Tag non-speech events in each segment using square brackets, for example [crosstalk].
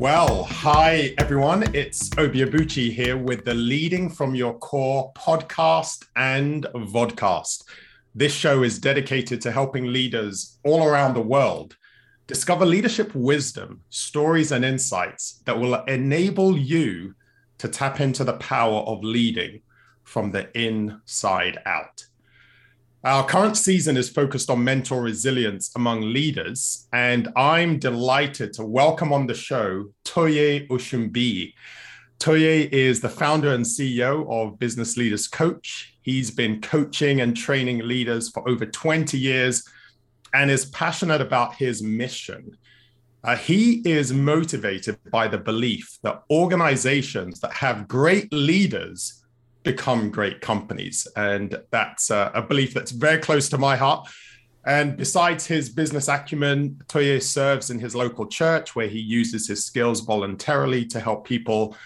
Well, hi everyone. It's Obi Abuchi here with the Leading from Your Core podcast and vodcast. This show is dedicated to helping leaders all around the world discover leadership wisdom, stories, and insights that will enable you to tap into the power of leading from the inside out. Our current season is focused on mental resilience among leaders, and I'm delighted to welcome on the show Toye Oshunbiyi. Toye is the founder and CEO of Business Leaders Coach. He's been coaching and training leaders for over 20 years and is passionate about his mission. Uh, he is motivated by the belief that organizations that have great leaders become great companies. And that's uh, a belief that's very close to my heart. And besides his business acumen, Toye serves in his local church where he uses his skills voluntarily to help people.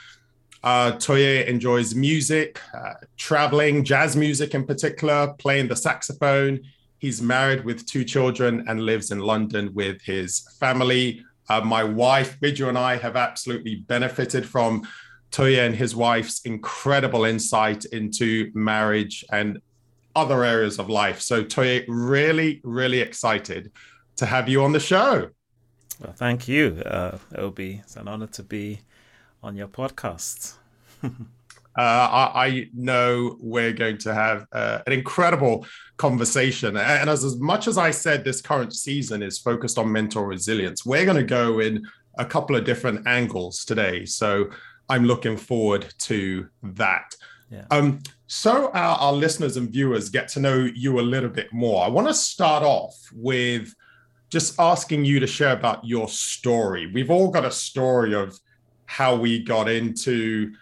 Uh, Toye enjoys music, uh, traveling, jazz music in particular, playing the saxophone. He's married with two children and lives in London with his family. Uh, my wife, Bidju, and I have absolutely benefited from Toye and his wife's incredible insight into marriage and other areas of life. So, Toye, really, really excited to have you on the show. Well, thank you, uh, Obi. It's an honor to be on your podcast. [laughs] uh, I, I, know we're going to have uh, an incredible conversation. And as, as much as I said, this current season is focused on mental resilience, we're going to go in a couple of different angles today. So, I'm looking forward to that. Yeah. Um, so our, our listeners and viewers get to know you a little bit more. I want to start off with just asking you to share about your story. We've all got a story of how we got into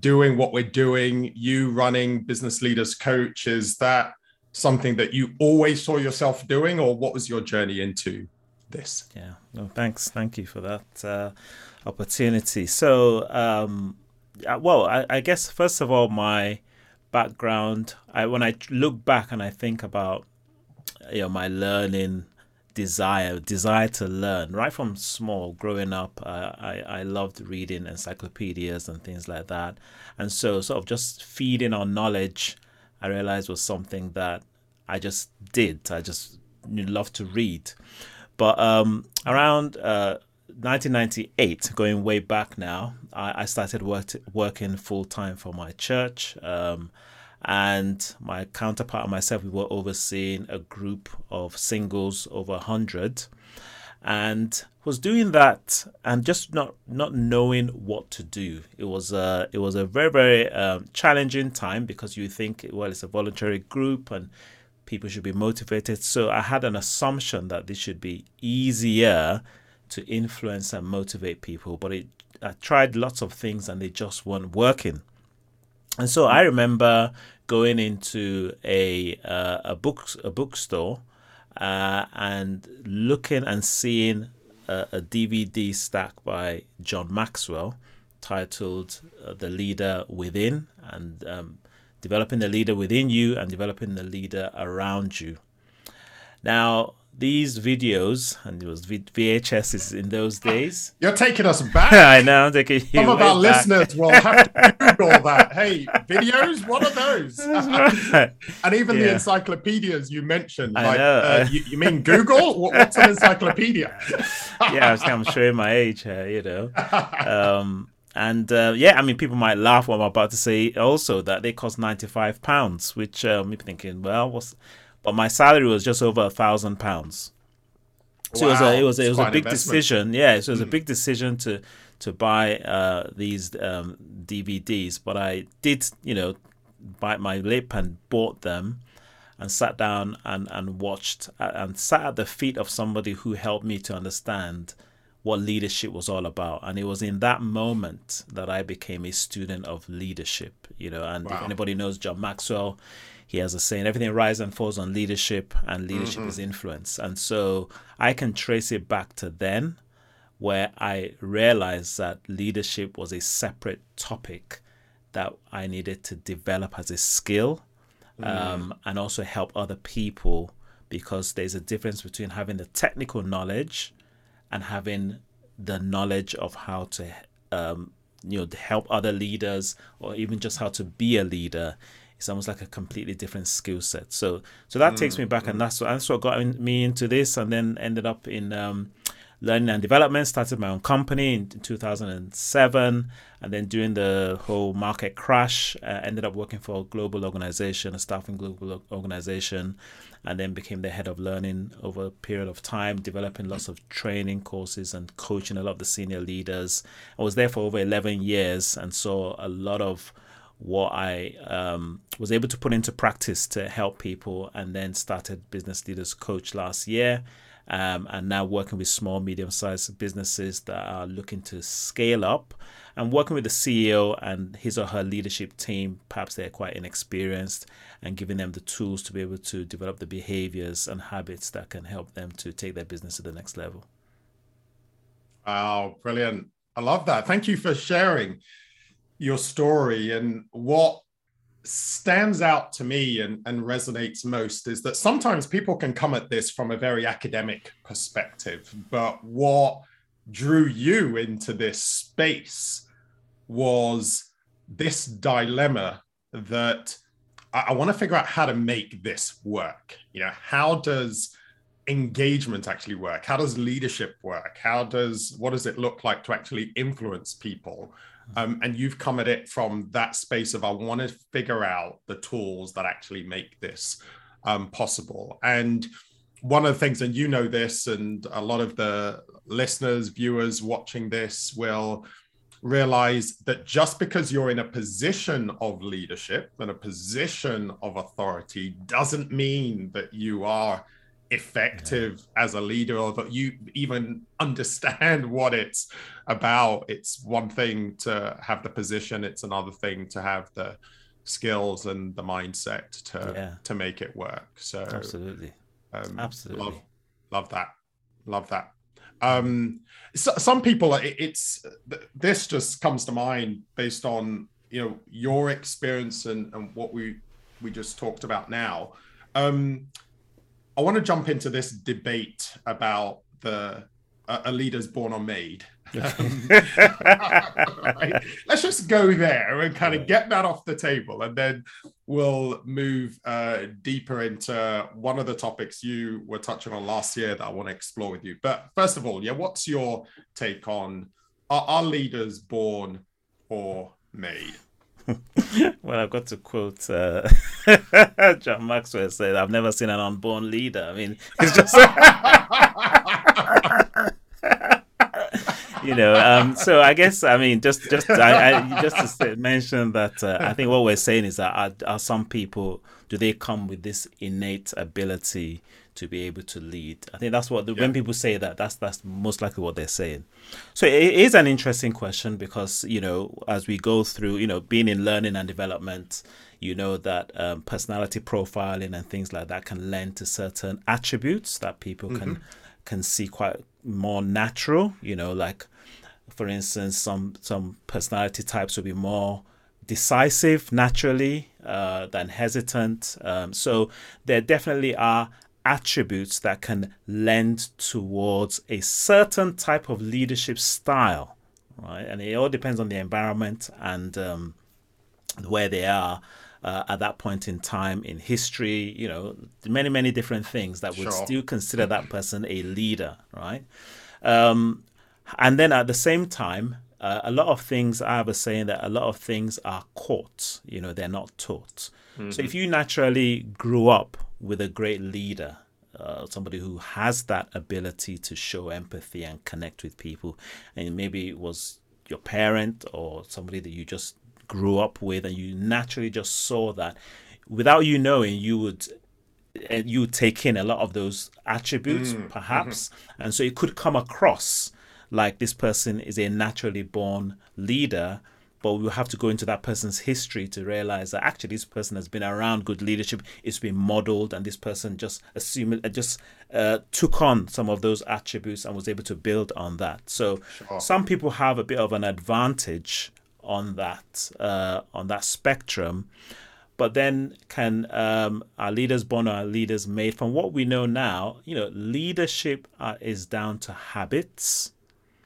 doing what we're doing. You running Business Leaders Coach, is that something that you always saw yourself doing, or what was your journey into this? Yeah, no, thanks. Thank you for that. Uh, opportunity. So, um, well, I, I, guess first of all, my background. I when I look back and I think about you know my learning desire, desire to learn. Right from small, growing up, uh, I I loved reading encyclopedias and things like that, and so sort of just feeding on knowledge. I realized was something that I just did. I just loved to read. But um, around uh, 1998, going way back now, I, I started work, working full time for my church. Um, and my counterpart and myself, we were overseeing a group of singles over 100 and was doing that and just not not knowing what to do it was a it was a very very um, challenging time because you think well it's a voluntary group and people should be motivated so i had an assumption that this should be easier to influence and motivate people, but it I tried lots of things and they just weren't working. And so I remember going into a uh, a book a bookstore uh, and looking and seeing a, a, DVD stack by John Maxwell titled uh, "The Leader Within" and um, developing the leader within you and developing the leader around you. Now, these videos, and it was VHS in those days. You're taking us back. [laughs] I know. I'm taking you Some of our back. listeners will have to Google that. Hey, videos? What are those? [laughs] Right. and even yeah. the encyclopedias you mentioned. I like, know. Uh, you, you, mean Google? What's an encyclopedia? [laughs] yeah, I am showing my age here, you know. Um, and uh, yeah, I mean, people might laugh what I'm about to say also that they cost 95 pounds, which um, you're thinking, well, what's but my salary was just over a thousand pounds. So wow. it was a it was it was a big decision. Yeah, so it was mm. a hmm. big decision to to buy uh, these um, DVDs. But I did, you know, bite my lip and bought them, and sat down and and watched uh, and sat at the feet of somebody who helped me to understand what leadership was all about. And it was in that moment that I became a student of leadership. You know, and wow. if anybody knows John Maxwell he has a saying everything rises and falls on leadership and leadership mm-hmm. is influence and so i can trace it back to then where i realized that leadership was a separate topic that i needed to develop as a skill mm. um, and also help other people because there's a difference between having the technical knowledge and having the knowledge of how to um, you know help other leaders or even just how to be a leader it's almost like a completely different skill set. So so that mm, takes me back mm. and that's what that's what got me into this and then ended up in um, learning and development. Started my own company in 2007 and then during the whole market crash uh, ended up working for a global organization a staffing global organization and then became the head of learning over a period of time developing lots of training courses and coaching a lot of the senior leaders. I was there for over 11 years and saw a lot of what I um, was able to put into practice to help people, and then started Business Leaders Coach last year um, and now working with small, medium sized businesses that are looking to scale up and working with the CEO and his or her leadership team. Perhaps they're quite inexperienced and giving them the tools to be able to develop the behaviors and habits that can help them to take their business to the next level. Wow, brilliant. I love that. Thank you for sharing your story and what stands out to me and, and resonates most is that sometimes people can come at this from a very academic perspective, but what drew you into this space was this dilemma that I, I want to figure out how to make this work. You know, how does engagement actually work? How does leadership work? How does what does it look like to actually influence people? Um, and you've come at it from that space of I want to figure out the tools that actually make this um, possible. And one of the things, and you know this, and a lot of the listeners, viewers watching this will realize that just because you're in a position of leadership and a position of authority doesn't mean that you are effective yeah. as a leader or that you even understand [laughs] what it's about. It's one thing to have the position it's another thing to have the skills and the mindset to yeah. to make it work. So absolutely. um, absolutely. love, love that love that. Um so, some people it's this just comes to mind based on you know your experience and, and what we we just talked about now. Um I want to jump into this debate about the uh, a leader's born or made. [laughs] Um, right? Let's just go there and kind of get that off the table, and then we'll move uh, deeper into one of the topics you were touching on last year that I want to explore with you. But first of all, yeah, what's your take on are, are leaders born or made? [laughs] well, I've got to quote uh, [laughs] John Maxwell said, "I've never seen an unborn leader." I mean, it's just. [laughs] you know, um, so I guess I mean just just I, I just to mention that uh, I think what we're saying is that are, are some people do they come with this innate ability to be able to lead. I think that's what the, yeah. when people say that, that's that's most likely what they're saying. So it is an interesting question because you know as we go through, you know, being in learning and development, you know that um, personality profiling and things like that can lend to certain attributes that people mm-hmm. can can see quite more natural. You know, like for instance, some some personality types will be more decisive naturally uh, than hesitant. Um, so there definitely are attributes that can lend towards a certain type of leadership style, right? And it all depends on the environment and um, where they are. Uh, at that point in time in history, you know, many, many different things that would sure. still consider that person a leader, right? Um, and then at the same time, uh, a lot of things I have a saying that a lot of things are caught, you know, they're not taught. Mm-hmm. So if you naturally grew up with a great leader, uh, somebody who has that ability to show empathy and connect with people, and maybe it was your parent or somebody that you just grew up with, and you naturally just saw that, without you knowing, you would eh, you would take in a lot of those attributes, mm. perhaps, mm-hmm. and so it could come across like this person is a naturally born leader but we have to go into that person's history to realize that actually this person has been around good leadership it's been modeled and this person just assumed uh, just uh, took on some of those attributes and was able to build on that. So sure. some people have a bit of an advantage on that uh, on that spectrum but then can um, our leaders born or our leaders made? From what we know now you know leadership uh, is down to habits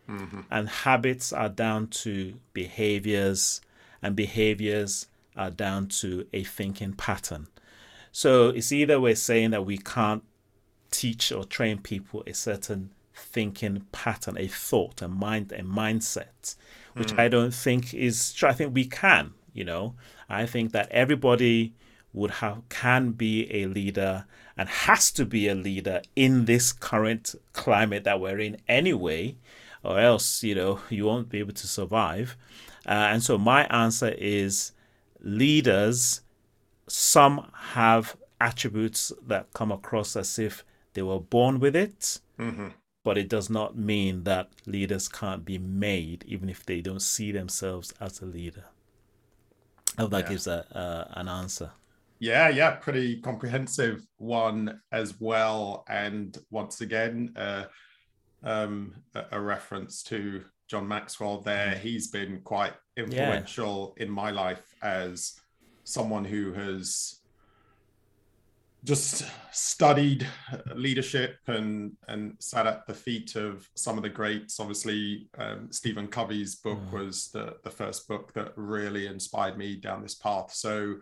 Mm-hmm. And habits are down to behaviors, and behaviors are down to a thinking pattern. So it's either we're saying that we can't teach or train people a certain thinking pattern, a thought, a mind, a mindset, which mm. I don't think is true. I think we can, you know. I think that everybody would have can be a leader and has to be a leader in this current climate that we're in anyway, or else, you know, you won't be able to survive. Uh, and so my answer is leaders, some have attributes that come across as if they were born with it. Mm-hmm. But it does not mean that leaders can't be made, even if they don't see themselves as a leader. I hope that yeah. gives a, uh, an answer. Yeah, yeah, pretty comprehensive one as well. And once again, uh, um, a, a, reference to John Maxwell there. He's been quite influential yeah. in my life as someone who has just studied leadership and and sat at the feet of some of the greats. Obviously, um, Stephen Covey's book mm. was the the first book that really inspired me down this path. So,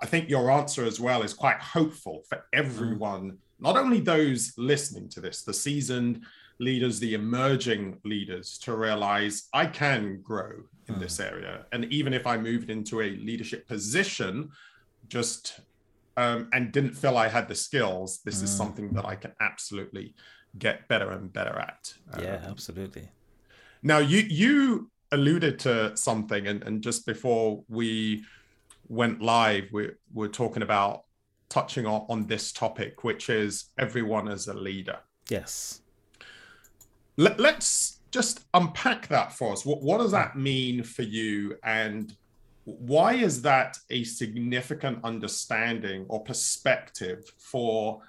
I think your answer as well is quite hopeful for everyone, mm. not only those listening to this, the seasoned leaders, the emerging leaders, to realize I can grow in mm. this area, and even if I moved into a leadership position, just um, and didn't feel I had the skills, this is something that I can absolutely get better and better at. Um, yeah, absolutely. Now you you alluded to something, and, and just before we went live, we we're talking about touching on, on this topic, which is everyone as a leader. Yes. Let, let's just unpack that for us. What, what does that mean for you? And why is that a significant understanding or perspective for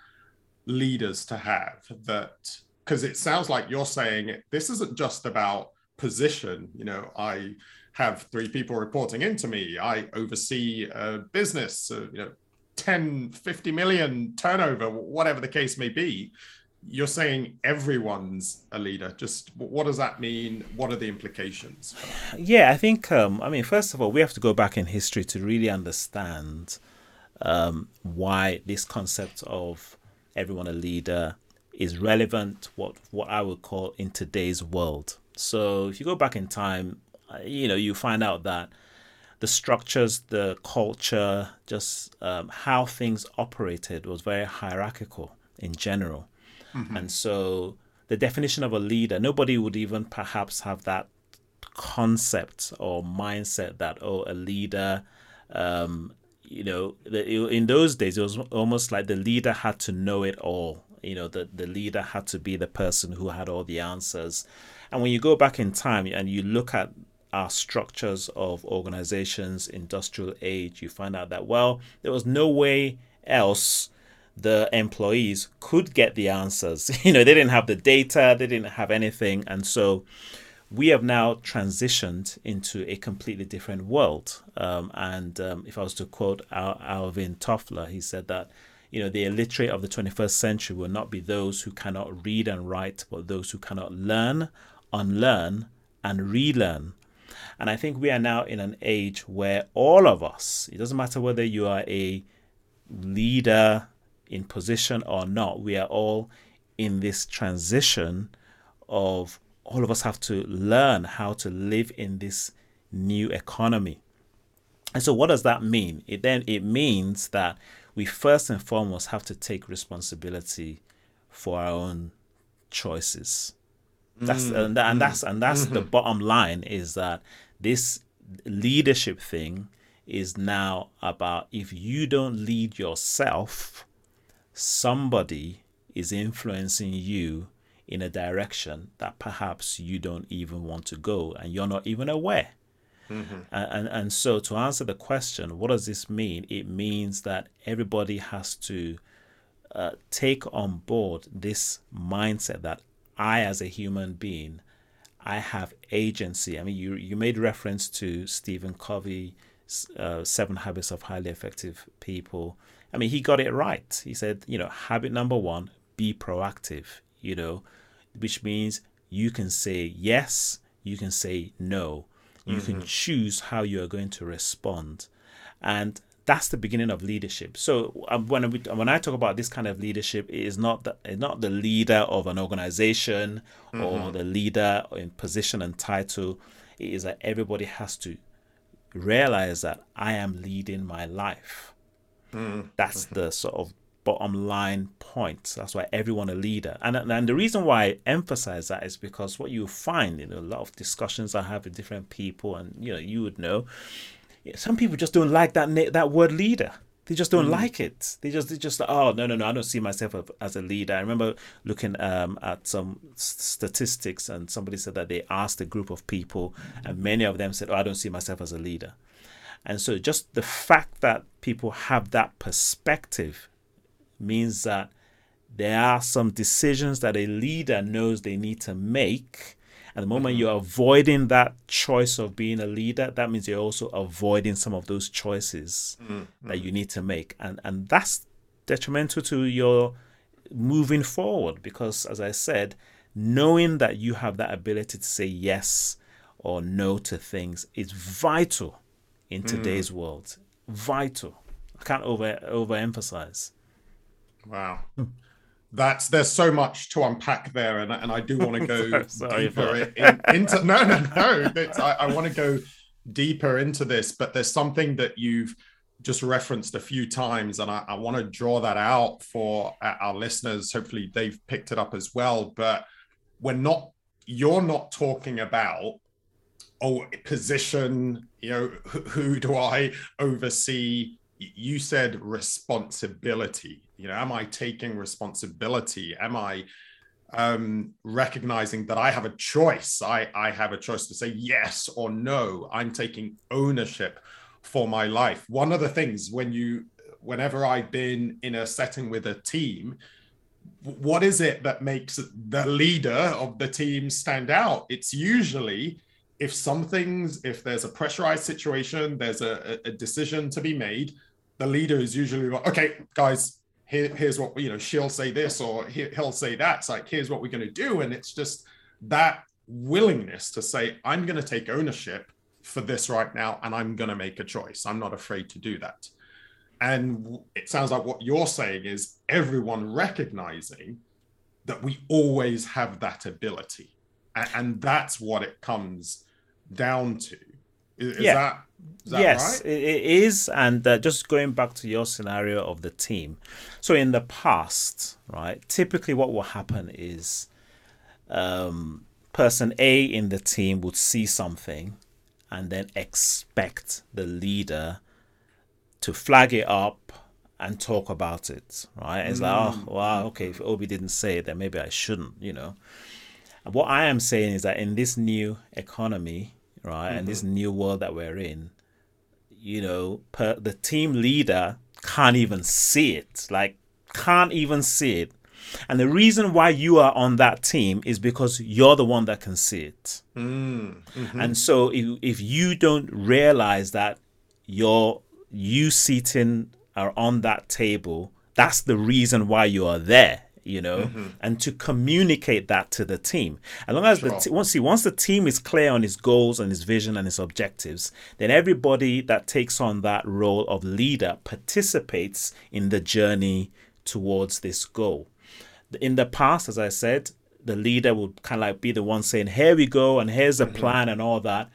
leaders to have that because it sounds like you're saying this isn't just about position you know i have three people reporting into me i oversee a business uh, you know 10 50 million turnover whatever the case may be you're saying everyone's a leader. Just what does that mean? What are the implications? Yeah, I think, um, I mean, first of all, we have to go back in history to really understand um, why this concept of everyone a leader is relevant, what, what I would call in today's world. So if you go back in time, uh, you know, you find out that the structures, the culture, just um, how things operated was very hierarchical in general. Mm-hmm. And so the definition of a leader, nobody would even perhaps have that concept or mindset that, oh, a leader, um, you know, in those days, it was almost like the leader had to know it all. You know, the, the leader had to be the person who had all the answers. And when you go back in time and you look at our structures of organizations, industrial age, you find out that, well, there was no way else the employees could get the answers. [laughs] You know, they didn't have the data, they didn't have anything. And so we have now transitioned into a completely different world. Um, and um, if I was to quote Al- Alvin Toffler, he said that, you know, the illiterate of the 21st century will not be those who cannot read and write, but those who cannot learn, unlearn, and relearn. And I think we are now in an age where all of us, it doesn't matter whether you are a leader, in position or not, we are all in this transition of all of us have to learn how to live in this new economy. And so what does that mean? It then it means that we first and foremost have to take responsibility for our own choices. That's mm. and, and that's and that's mm-hmm. the [laughs] bottom line is that this leadership thing is now about if you don't lead yourself, somebody is influencing you in a direction that perhaps you don't even want to go and you're not even aware. Mm-hmm. And, and, so, to answer the question, what does this mean? It means that everybody has to uh, take on board this mindset that I, as a human being, I have agency. I mean, you you made reference to Stephen Covey, uh, Seven Habits of Highly Effective People, I mean, he got it right. He said, you know, habit number one, be proactive, you know, which means you can say yes, you can say no. You mm-hmm. can choose how you are going to respond. And that's the beginning of leadership. So um, when we, when I talk about this kind of leadership, it is not the, not the leader of an organization mm-hmm. or the leader in position and title. It is that everybody has to realize that I am leading my life. That's the sort of bottom line point. That's why everyone a leader. And, and the reason why I emphasize that is because what you find in a lot of discussions I have with different people, and you know, you would know, some people just don't like that that word leader. They just don't mm. like it. They just they just oh no no no I don't see myself as a leader. I remember looking um, at some statistics and somebody said that they asked a group of people and many of them said oh I don't see myself as a leader. And so just the fact that people have that perspective means that there are some decisions that a leader knows they need to make at the moment mm-hmm. you're avoiding that choice of being a leader, that means you're also avoiding some of those choices mm-hmm. that you need to make. And and that's detrimental to your moving forward because as I said, knowing that you have that ability to say yes or no to things is vital in mm. today's mm. world. Vital. I can't over overemphasize. Wow. That's there's so much to unpack there, and, and I do want to [laughs] go deeper in, into no no no. I, I want to go deeper into this, but there's something that you've just referenced a few times, and I, I want to draw that out for our listeners. Hopefully, they've picked it up as well. But we're not you're not talking about oh position you know who, who do i oversee? You said responsibility. You know am i taking responsibility? Am i um recognizing that i have a choice? I i have a choice to say yes or no. I'm taking ownership for my life. One of the things when you whenever i've been in a setting with a team what is it that makes the leader of the team stand out? It's usually if some things, if there's a pressurized situation there's a, a decision to be made the leader is usually like okay guys here, here's what you know she'll say this or he, he'll say that. It's like here's what we're going to do. And it's just that willingness to say i'm going to take ownership for this right now and i'm going to make a choice. I'm not afraid to do that. And it sounds like what you're saying is everyone recognizing that we always have that ability. And, and that's what it comes down to is, yeah. that yes, right? it is. And uh, just going back to your scenario of the team. So in the past, right, typically what will happen is um, person A in the team would see something and then expect the leader to flag it up and talk about it, right? It's mm. like, oh, wow, okay, if Obi didn't say it, then maybe I shouldn't, you know. And what I am saying is that in this new economy, right, mm-hmm. and this mm-hmm. new world that we're in, you know, per, the team leader can't even see it. Like, can't even see it. And the reason why you are on that team is because you're the one that can see it. Mm, mm-hmm. And so if, if you don't realize that you're you sitting are on that table, that's the reason why you are there you know, mm-hmm. and to communicate that to the team. As long as sure. the t- once see once the team is clear on his goals and his vision and his objectives, then everybody that takes on that role of leader participates in the journey towards this goal. In the past, as I said, the leader would kind of like be the one saying, "Here we go, and here's the mm-hmm. plan and all that."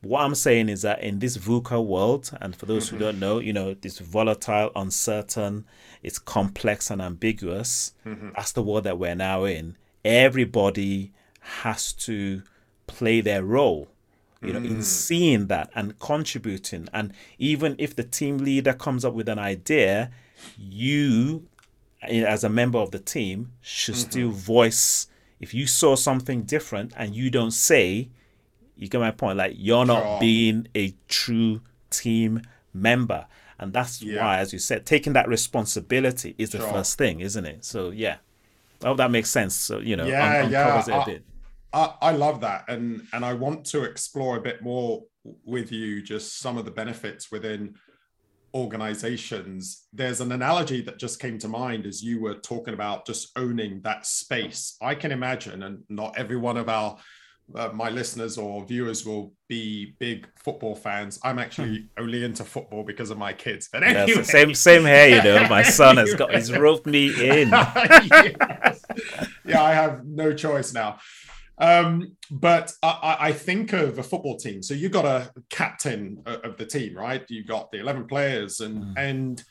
What I'm saying is that in this VUCA world, and for those mm-hmm. who don't know, you know, this volatile, uncertain, it's complex and ambiguous. Mm-hmm. That's the world that we're now in. Everybody has to play their role, you know, mm. in seeing that and contributing. And even if the team leader comes up with an idea, you, as a member of the team, should mm-hmm. still voice. If you saw something different and you don't say, you get my point. Like you're not sure. being a true team member, and that's yeah. why, as you said, taking that responsibility is the sure. first thing, isn't it? So yeah, I hope that makes sense. So you know, yeah, un- yeah. I, I, I love that, and and I want to explore a bit more with you just some of the benefits within organizations, there's an analogy that just came to mind as you were talking about just owning that space. I can imagine, and not every one of our uh, my listeners or viewers will be big football fans. I'm actually hmm. only into football because of my kids. But anyway, same same here, you know. My son has got he's [laughs] roped me in. [laughs] yes. Yeah, I have no choice now. Um, but I, I, think of a football team. So you've got a captain of the team, right? You've got the 11 players, and mm. and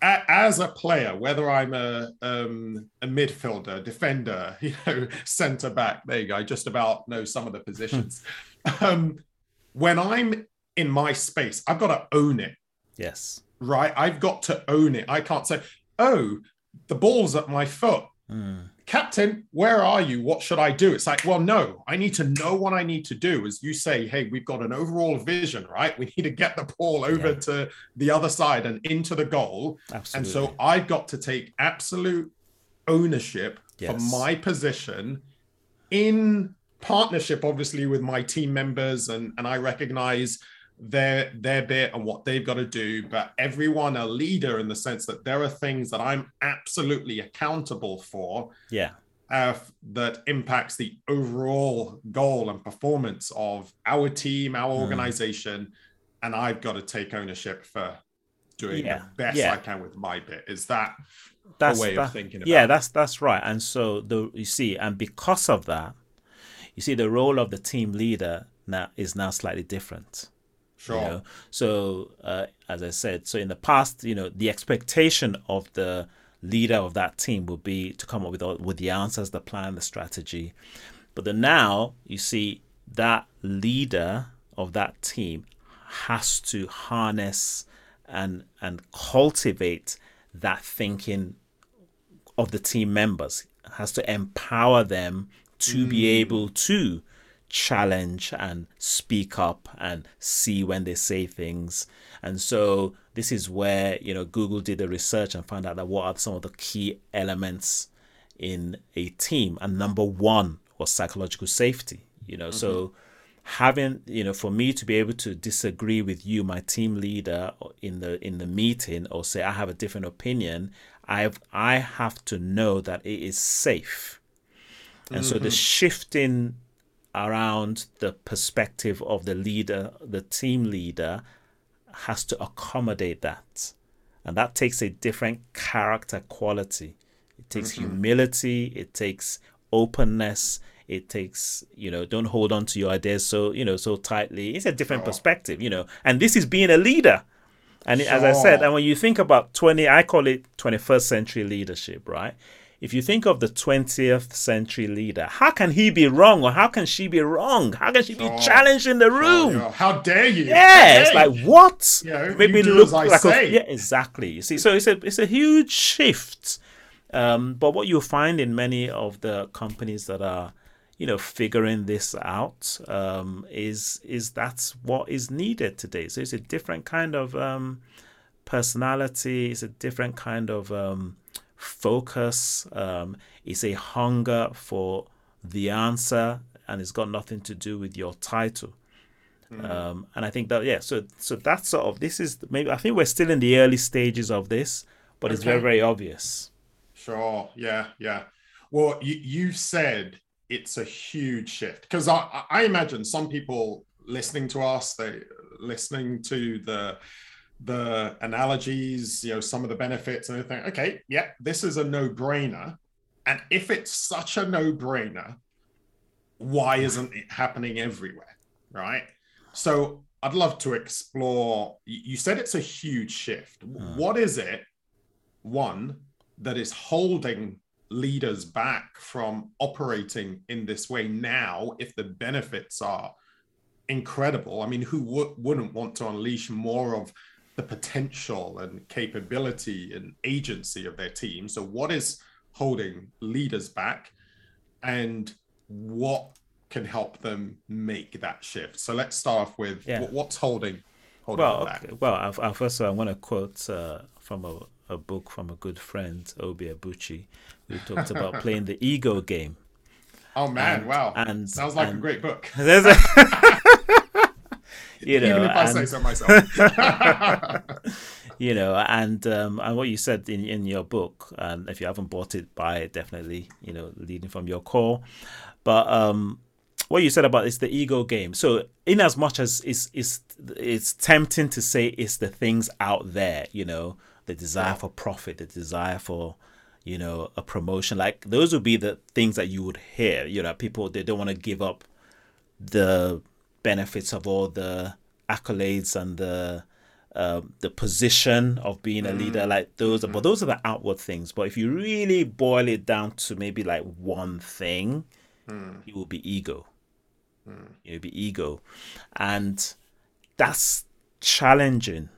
as a player, whether I'm a um, a midfielder, defender, [laughs] you know, centre back, there you go. I just about know some of the positions. um, when I'm in my space, I've got to own it. Yes. Right. I've got to own it. I can't say, "Oh, the ball's at my foot." Mm. Captain, where are you? What should I do? It's like, well, no, I need to know what I need to do. As you say, hey, we've got an overall vision, right? We need to get the ball over yeah. to the other side and into the goal. Absolutely. And so I've got to take absolute ownership yes. for my position in partnership, obviously, with my team members. And, and I recognize their their bit and what they've got to do but everyone a leader in the sense that there are things that i'm absolutely accountable for yeah uh, that impacts the overall goal and performance of our team our mm. organization and i've got to take ownership for doing yeah. the best yeah. i can with my bit is that that's a way that, of thinking yeah that's that's right and so the you see and because of that you see the role of the team leader now is now slightly different Sure. You know? So, uh, as I said, so in the past, you know, the expectation of the leader of that team would be to come up with with the answers, the plan, the strategy. But then now you see that leader of that team has to harness and and cultivate that thinking of the team members has to empower them to mm. be able to challenge and speak up and see when they say things. And so this is where, you know, Google did the research and found out that what are some of the key elements in a team. And number one was psychological safety. You know, mm-hmm. so having you know for me to be able to disagree with you my team leader in the in the meeting or say i have a different opinion i've i have to know that it is safe and mm-hmm. so the mm-hmm. shifting around the perspective of the leader, the team leader, has to accommodate that. And that takes a different character quality. It takes mm-hmm. humility, it takes openness, it takes, you know, don't hold on to your ideas so, you know, so tightly. It's a different perspective, you know. And this is being a leader. And sure. as I said, and when you think about 20, I call it 21st century leadership, right? If you think of the 20th century leader, how can he be wrong or how can she be wrong? How can she be oh, challenged in the room? Oh, how dare you? Yeah, it's like what? You know, Maybe look like a, yeah, exactly. You see, so it's a it's a huge shift. Um, but what you'll find in many of the companies that are, you know, figuring this out um, is is that's what is needed today. So it's a different kind of um, personality. It's a different kind of um, focus. Um, it's a hunger for the answer, and it's got nothing to do with your title. Mm. Um, and I think that yeah, so so that's sort of this is maybe I think we're still in the early stages of this, but okay. it's very very obvious. Sure. Yeah. Yeah. Well, you you said it's a huge shift because I I imagine some people listening to us they listening to the the analogies, you know, some of the benefits and everything. Okay, yeah, this is a no-brainer. And if it's such a no-brainer, why isn't it happening everywhere? Right. So I'd love to explore. You said it's a huge shift. Hmm. What is it, one, that is holding leaders back from operating in this way now if the benefits are incredible? I mean, who w- wouldn't want to unleash more of the potential and capability and agency of their team. So, what is holding leaders back, and what can help them make that shift? So, let's start off with yeah. what's holding. holding well, okay. well, I, first of all, I want to quote uh, from a, a book from a good friend, Obi Abuchi, who talked about [laughs] playing the ego game. Oh man! And, wow! And sounds like and, a great book. [laughs] you know, even if I and- say so myself. [laughs] [laughs] you know and um and what you said in in your book and if you haven't bought it buy it definitely you know leading from your core. But um what you said about it's the ego game. So in as much as it's it's it's tempting to say it's the things out there you know the desire for profit the desire for you know a promotion like those would be the things that you would hear you know people they don't want to give up the benefits of all the accolades and the um, the position of being a leader. Like those but those are the outward things. But if you really boil it down to maybe like one thing it will be ego. It will be ego. And that's challenging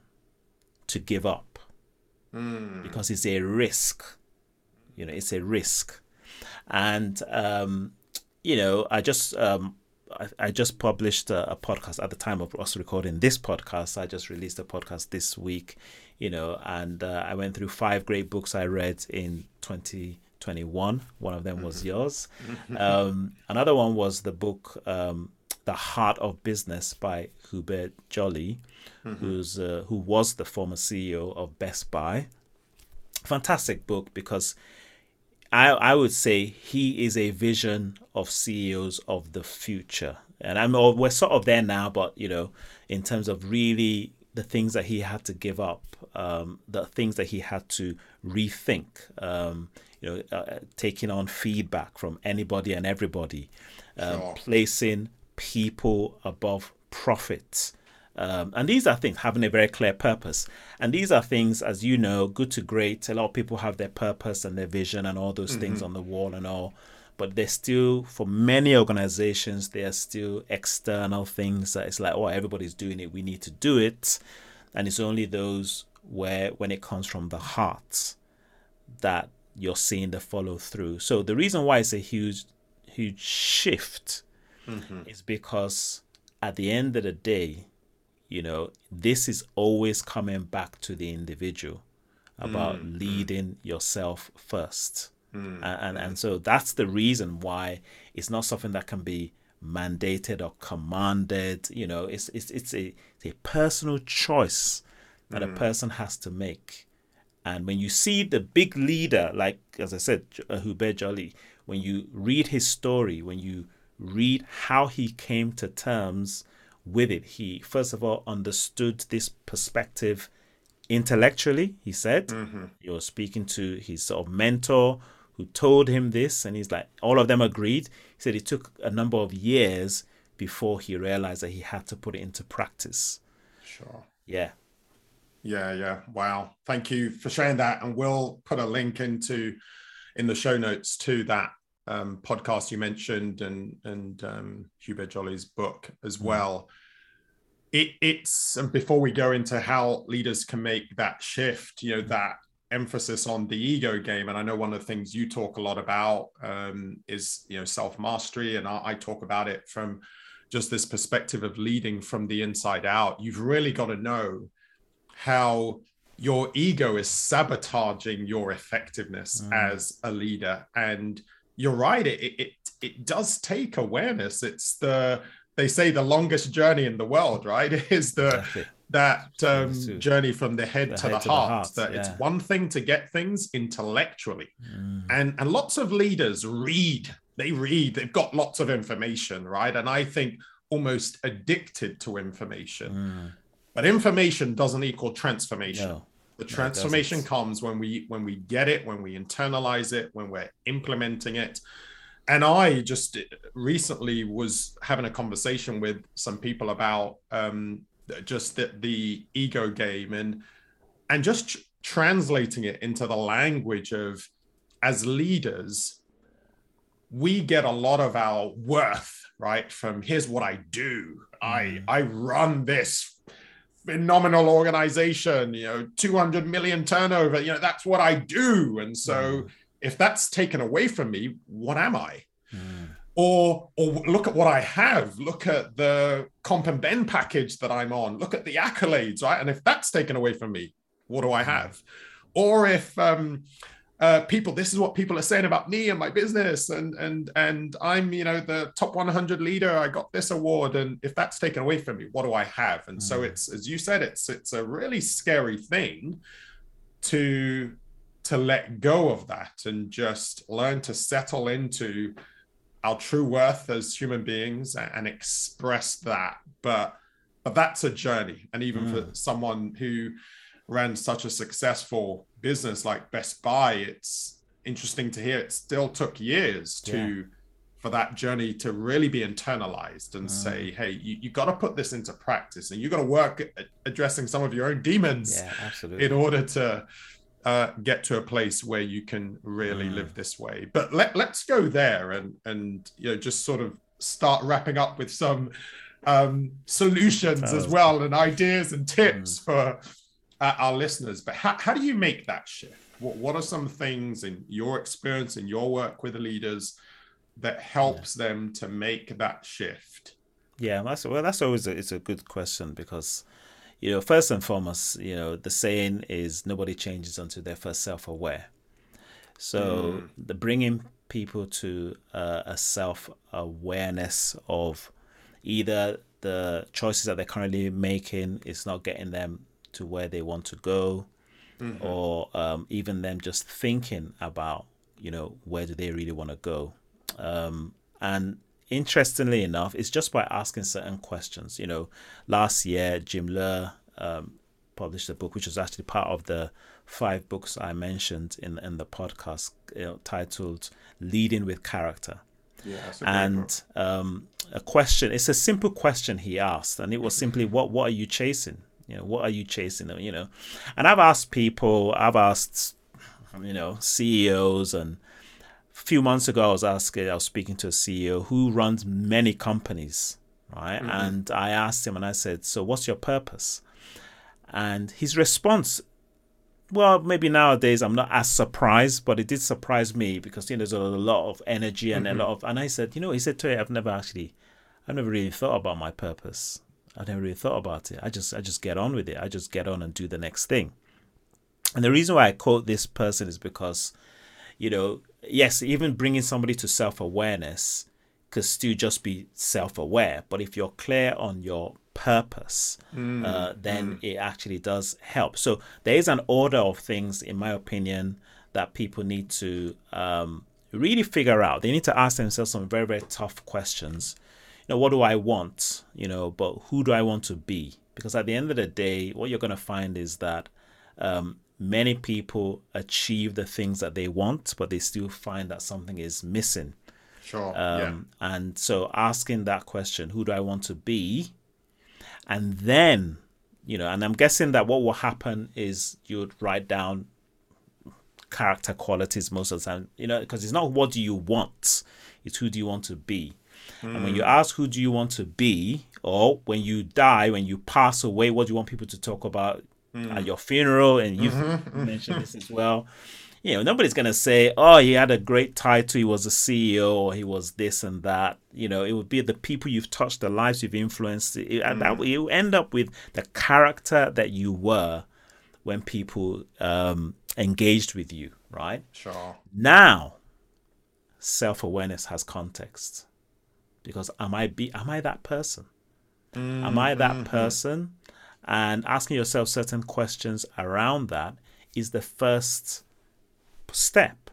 to give up because it's a risk you know it's a risk. And um you know i just um I, I just published a, a podcast at the time of us recording this podcast. I just released a podcast this week you know and uh, i went through five great books i read in 2021 one of them was yours. [laughs] Um another one was the book um the heart of business by Hubert Joly who's uh, who was the former ceo of best buy. Fantastic book because I, I would say he is a vision of CEOs of the future. And I'm we're sort of there now, but you know, in terms of really the things that he had to give up, um, the things that he had to rethink, um, you know, uh, taking on feedback from anybody and everybody, um, Sure. placing people above profits. Um, and these are things having a very clear purpose. And these are things, as you know, good to great. A lot of people have their purpose and their vision and all those things on the wall and all. But there's still, for many organizations, there are still external things that it's like, oh, everybody's doing it. We need to do it. And it's only those where, when it comes from the heart, that you're seeing the follow through. So the reason why it's a huge, huge shift is because at the end of the day, you know, this is always coming back to the individual about mm, mm. leading yourself first. Mm, and, and and so that's the reason why it's not something that can be mandated or commanded. You know, it's it's it's a it's a personal choice that a person has to make. And when you see the big leader, like as I said, Hubert Joly, when you read his story, when you read how he came to terms with it, he first of all understood this perspective intellectually. He said mm-hmm. he was speaking to his sort of mentor who told him this, and he's like, all of them agreed. He said it took a number of years before he realized that he had to put it into practice. sure. Yeah. Yeah, yeah. Wow. Thank you for sharing that. And we'll put a link into in the show notes to that um, podcast you mentioned and and um, Hubert Joly's book as well. It, it's and before we go into how leaders can make that shift, you know, that emphasis on the ego game. And I know one of the things you talk a lot about um, is you know self mastery, and I, I talk about it from just this perspective of leading from the inside out. You've really got to know how your ego is sabotaging your effectiveness as a leader and you're right it, it it it does take awareness it's the they say the longest journey in the world right [laughs] is the Exactly. that um, journey from the head, The to, head the to the heart, that it's one thing to get things intellectually Mm. and and lots of leaders read they read they've got lots of information right and i think almost addicted to information Mm. but information doesn't equal transformation No. The transformation comes when we when we get it when we internalize it when we're implementing it. And i just recently was having a conversation with some people about um just the, the ego game and and just tr- translating it into the language of as leaders we get a lot of our worth right from here's what i do. I Mm. i run this phenomenal organization you know 200 million turnover you know that's what i do and so if that's taken away from me what am i Mm. or or look at what I have. Look at the comp and ben package that I'm on. Look at the accolades, right? And if that's taken away from me, what do I have? Or if um, uh, people this is what people are saying about me and my business. And and and i'm you know the top 100 leader. I got this award. And if that's taken away from me what do i have? And mm. so it's as you said it's it's a really scary thing to to let go of that and just learn to settle into our true worth as human beings and express that. But but that's a journey. And even mm. for someone who ran such a successful business like Best Buy, it's interesting to hear it still took years to yeah. for that journey to really be internalized and mm. say, hey, you, you got to put this into practice and you got to work at addressing some of your own demons yeah, in order to uh, get to a place where you can really mm. live this way. But let, let's go there and and you know just sort of start wrapping up with some um, solutions as well and ideas and tips mm. for uh, our listeners. But how, how do you make that shift? What, what are some things in your experience, in your work with the leaders, that helps yeah. them to make that shift? Yeah, that's well. That's always a, it's a good question because, you know, first and foremost, you know, the saying is nobody changes until they're first self-aware. So mm. the bringing people to uh, a self-awareness of either the choices that they're currently making is not getting them to where they want to go, mm-hmm. or um, even them just thinking about, you know, where do they really want to go. Um, and interestingly enough, it's just by asking certain questions. You know, last year, Jim Loehr um, published a book, which was actually part of the five books I mentioned in, in the podcast you know, titled Leading with Character. Yeah, and um, a question, it's a simple question he asked, and it was simply, What, what are you chasing? You know, what are you chasing? them? You know, and I've asked people, I've asked, you know, CEOs, and a few months ago I was asking, I was speaking to a CEO who runs many companies, right? Mm-hmm. And I asked him, and I said, "So, what's your purpose?" And his response well, maybe nowadays I'm not as surprised, but it did surprise me because you know there's a lot of energy and mm-hmm. a lot of. And I said, you know, he said to me, I've never actually, I've never really thought about my purpose. I never really thought about it. I just I just get on with it. I just get on and do the next thing. And the reason why I quote this person is because, you know, yes, even bringing somebody to self awareness could still just be self aware. But if you're clear on your purpose, mm, uh, then mm. it actually does help. So there is an order of things, in my opinion, that people need to um, really figure out. They need to ask themselves some very, very tough questions know, what do I want? You know, but who do I want to be? Because at the end of the day, what you're going to find is that um, many people achieve the things that they want, but they still find that something is missing. Sure. Um, yeah. And so asking that question, who do I want to be? And then, you know, and I'm guessing that what will happen is you would write down character qualities most of the time, you know, because it's not what do you want, it's who do you want to be. Mm. And when you ask who do you want to be, or when you die, when you pass away, what do you want people to talk about mm. at your funeral? And you've mm-hmm. [laughs] mentioned this as well. You know, nobody's gonna say, "Oh, he had a great title. He was a CEO, or he was this and that." You know, it would be the people you've touched, the lives you've influenced, it, and that mm. you end up with the character that you were when people um, engaged with you. Right? Sure. Now, self awareness has context because am I be am I that person? Mm, am I that mm, person? And asking yourself certain questions around that is the first step.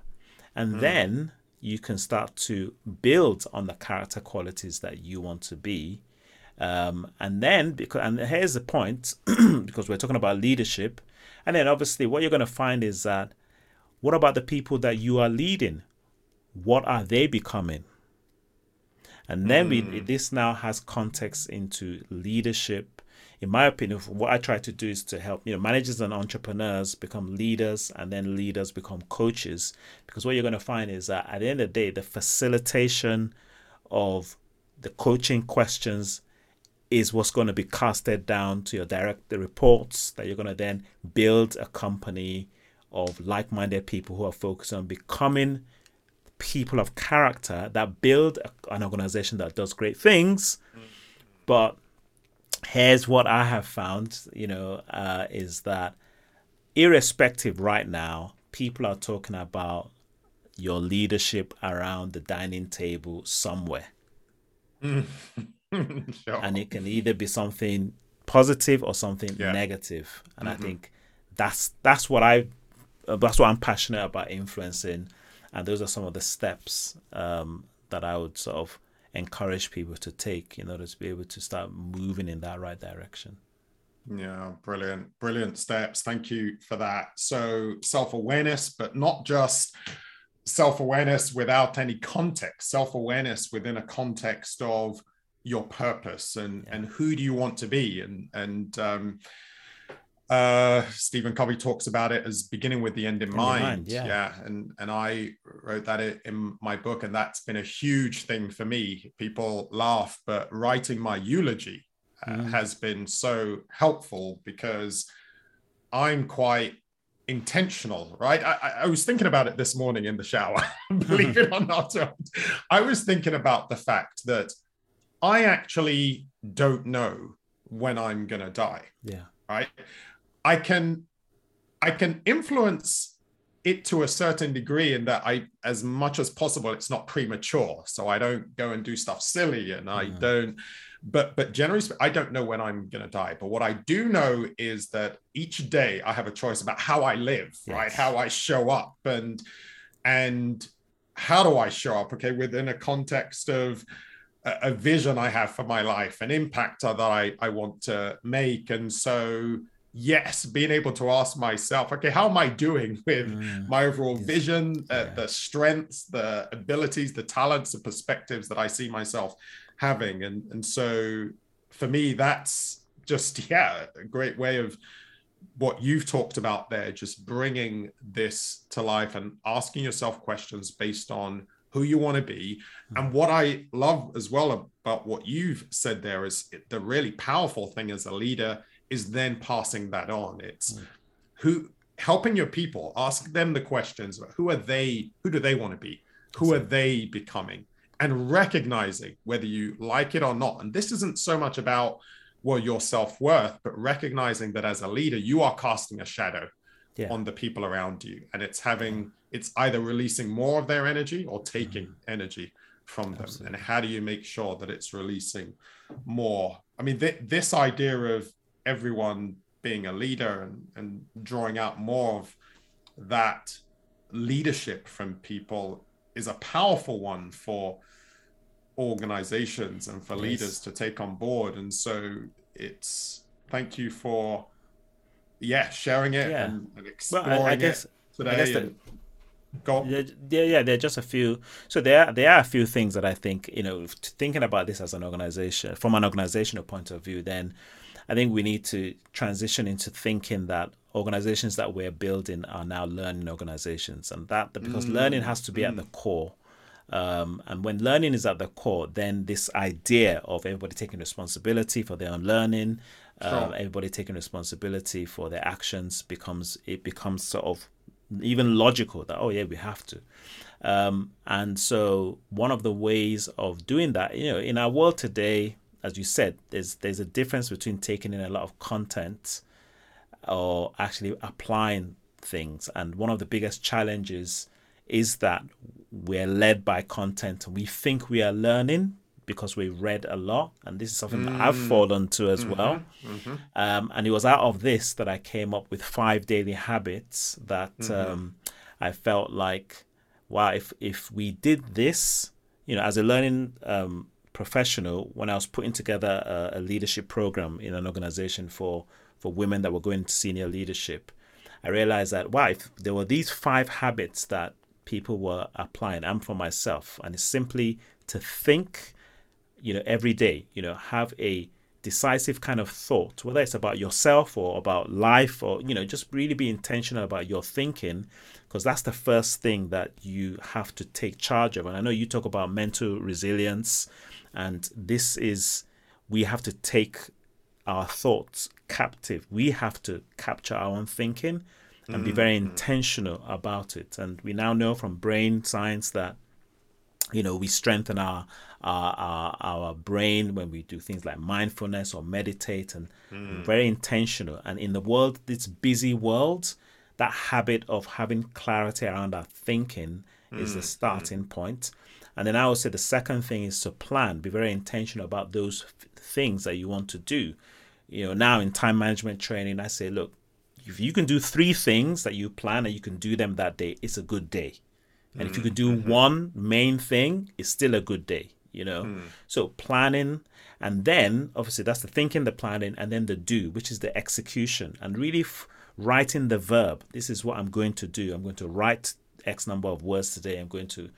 And mm. then you can start to build on the character qualities that you want to be. Um, and then because and here's the point, [clears throat] because we're talking about leadership, and then obviously what you're going to find is that what about the people that you are leading? What are they becoming? And then mm. we, this now has context into leadership. In my opinion, what I try to do is to help you know managers and entrepreneurs become leaders, and then leaders become coaches. Because what you're going to find is that at the end of the day, the facilitation of the coaching questions is what's going to be casted down to your direct the reports that you're going to then build a company of like-minded people who are focused on becoming people of character that build an organization that does great things. But here's what I have found, you know, uh, is that irrespective right now, people are talking about your leadership around the dining table somewhere. [laughs] sure. And it can either be something positive or something yeah. negative. And mm-hmm. I think that's that's what I that's what I'm passionate about influencing. And those are some of the steps um, that I would sort of encourage people to take in order to be able to start moving in that right direction. Yeah, brilliant, brilliant steps. Thank you for that. So, self awareness, but not just self awareness without any context, self awareness within a context of your purpose and yeah. and who do you want to be and and um, uh, Stephen Covey talks about it as beginning with the end in, in mind. mind. yeah. yeah. And and I wrote that in my book, and that's been a huge thing for me. People laugh, but writing my eulogy uh, mm. has been so helpful because I'm quite intentional, right? I, I, was thinking about it this morning in the shower, [laughs] believe it or not. I was thinking about the fact that I actually don't know when I'm going to die. Yeah. Right. I can, I can influence it to a certain degree in that I, as much as possible, it's not premature. So I don't go and do stuff silly and I mm. don't but but generally i don't know when i'm going to die but what i do know is that each day i have a choice about how i live yes. right how i show up and and how do i show up okay within a context of a, a vision i have for my life an impact that i i want to make and so yes being able to ask myself okay how am i doing [laughs] with mm. my overall vision uh, yeah. the strengths the abilities the talents the perspectives that i see myself having and and so for me that's just [laughs] yeah a great way of what you've talked about there just bringing this to life and asking yourself questions based on who you want to be and what i love as well about what you've said there is the really powerful thing as a leader is then passing that on it's mm. who helping your people ask them the questions who are they who do they want to be who are they becoming and recognizing whether you like it or not. And this isn't so much about well your self-worth, but recognizing that as a leader, you are casting a shadow yeah. on the people around you. And it's having it's either releasing more of their energy or taking mm-hmm. energy from them. Absolutely. And how do you make sure that it's releasing more? I mean, th- this idea of everyone being a leader and, and drawing out more of that leadership from people is a powerful one for organizations and for yes. leaders to take on board and so it's thank you for yeah sharing it yeah. and, and, exploring well, I, I guess, it today I guess that, Go yeah, yeah, yeah, there are just a few. So there, there are a few things that I think you know. Thinking about this as an organization, from an organizational point of view, then I think we need to transition into thinking that organizations that we're building are now learning organizations, and that because mm. learning has to be mm. at the core. Um, and when learning is at the core, then this idea of everybody taking responsibility for their own learning, um, everybody taking responsibility for their actions becomes it becomes sort of even logical that oh yeah we have to. Um, and so one of the ways of doing that, you know, in our world today, as you said, there's there's a difference between taking in a lot of content or actually applying things. And one of the biggest challenges is that we're led by content and we think we are learning because we read a lot and this is something mm. that i've mm. fallen to as mm-hmm. well mm-hmm. Um, and it was out of this that i came up with five daily habits that mm-hmm. um, i felt like wow if, if we did this you know as a learning um, professional when i was putting together a, a leadership program in an organization for for women that were going to senior leadership, I realized that wow, there were these five habits that people were applying, and for myself, and it's simply to think, you know, every day, you know, have a decisive kind of thought, whether it's about yourself or about life, or you know, just really be intentional about your thinking, because that's the first thing that you have to take charge of. And I know you talk about mental resilience, and this is we have to take our thoughts captive. We have to capture our own thinking and be very mm-hmm. intentional about it. And we now know from brain science that you know we strengthen our our our, our brain when we do things like mindfulness or meditate and mm. very intentional. And in the world, this busy world, that habit of having clarity around our thinking mm. is the mm, starting mm. point. And then I would say the second thing is to plan, be very intentional about those f- things that you want to do. You know, now in time management training, I say, look, if you can do three things that you plan and you can do them that day, it's a good day. And if you can do mm-hmm. one main thing, it's still a good day, you know? Mm. So planning, and then obviously that's the thinking, the planning, and then the do, which is the execution. And really f- writing the verb. This is what I'm going to do. I'm going to write X number of words today. I'm going to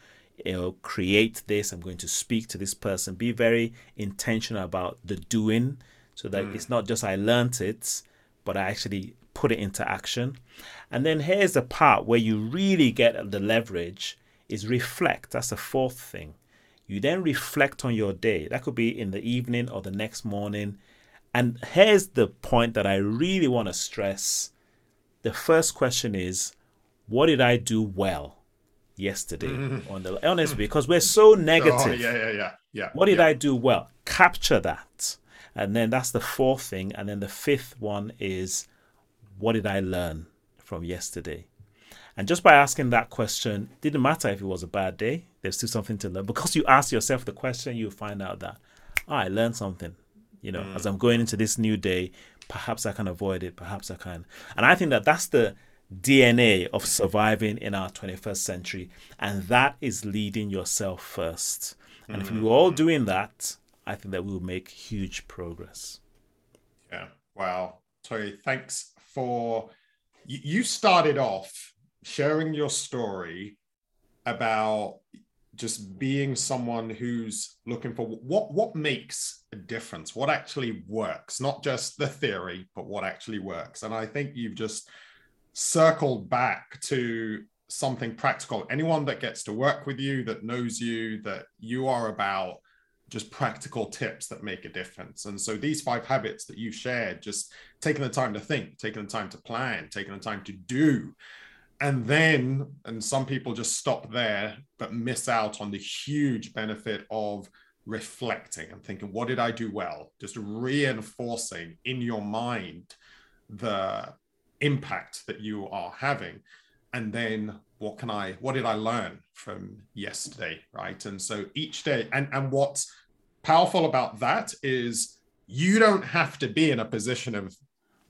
you know create this. I'm going to speak to this person. Be very intentional about the doing so that mm. it's not just I learnt it, but I actually put it into action. And then here's the part where you really get the leverage is reflect. That's the fourth thing. You then reflect on your day. That could be in the evening or the next morning. And here's the point that I really want to stress. The first question is, what did I do well yesterday mm-hmm. on the honest because we're so negative. Oh, yeah, yeah, yeah. Yeah. What did yeah. I do well? Capture that. And then that's the fourth thing. And then the fifth one is what did I learn from yesterday? And just by asking that question, didn't matter if it was a bad day, there's still something to learn. Because you ask yourself the question, you find out that, oh, I learned something. You know, mm. as I'm going into this new day, perhaps I can avoid it, perhaps I can. And I think that that's the DNA of surviving in our 21st century. And that is leading yourself first. And mm. if we were all doing that, I think that we will make huge progress. Yeah. Wow. Toye, thanks for you started off sharing your story about just being someone who's looking for what what makes a difference what actually works not just the theory but what actually works and i think you've just circled back to something practical anyone that gets to work with you that knows you that you are about just practical tips that make a difference. And so these five habits that you shared, just taking the time to think, taking the time to plan, taking the time to do. And then, and some people just stop there, but miss out on the huge benefit of reflecting and thinking, what did I do well? Just reinforcing in your mind the impact that you are having. And then what can I, what did I learn from yesterday? Right. And so each day, and, and what's powerful about that is you don't have to be in a position of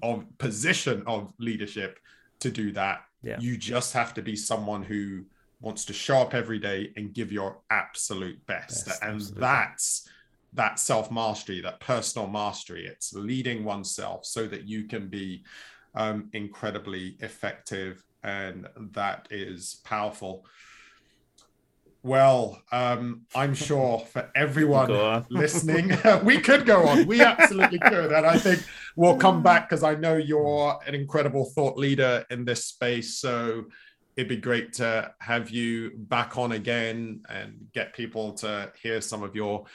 of position of leadership to do that. Yeah. You just have to be someone who wants to show up every day and give your absolute best. best and absolutely. that's that self mastery, that personal mastery. It's leading oneself so that you can be um, incredibly effective. And that is powerful. Well, um, I'm sure for everyone listening, [laughs] we could go on. We absolutely could. And I think we'll come back because I know you're an incredible thought leader in this space. So it'd be great to have you back on again and get people to hear some of your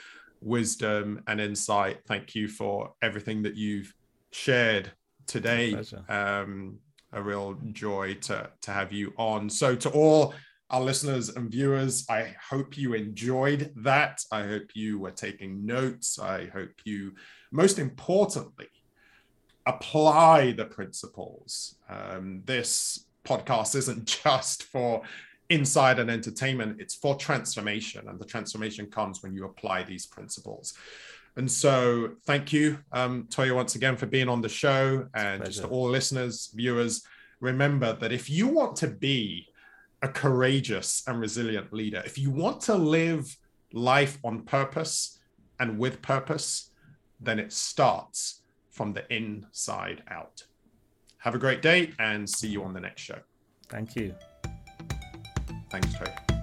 wisdom and insight. Thank you for everything that you've shared today. Um, a real joy to, to have you on. So, to all our listeners and viewers. I hope you enjoyed that. I hope you were taking notes. I hope you, most importantly, apply the principles. Um, this podcast isn't [laughs] just for inside and entertainment, it's for transformation. And the transformation comes when you apply these principles. And so, thank you, um, Toye, once again for being on the show. And just to all listeners, viewers, remember that if you want to be a courageous and resilient leader. If you want to live life on purpose and with purpose, then it starts from the inside out. Have a great day and see you on the next show. Thank you. Thanks, Trey.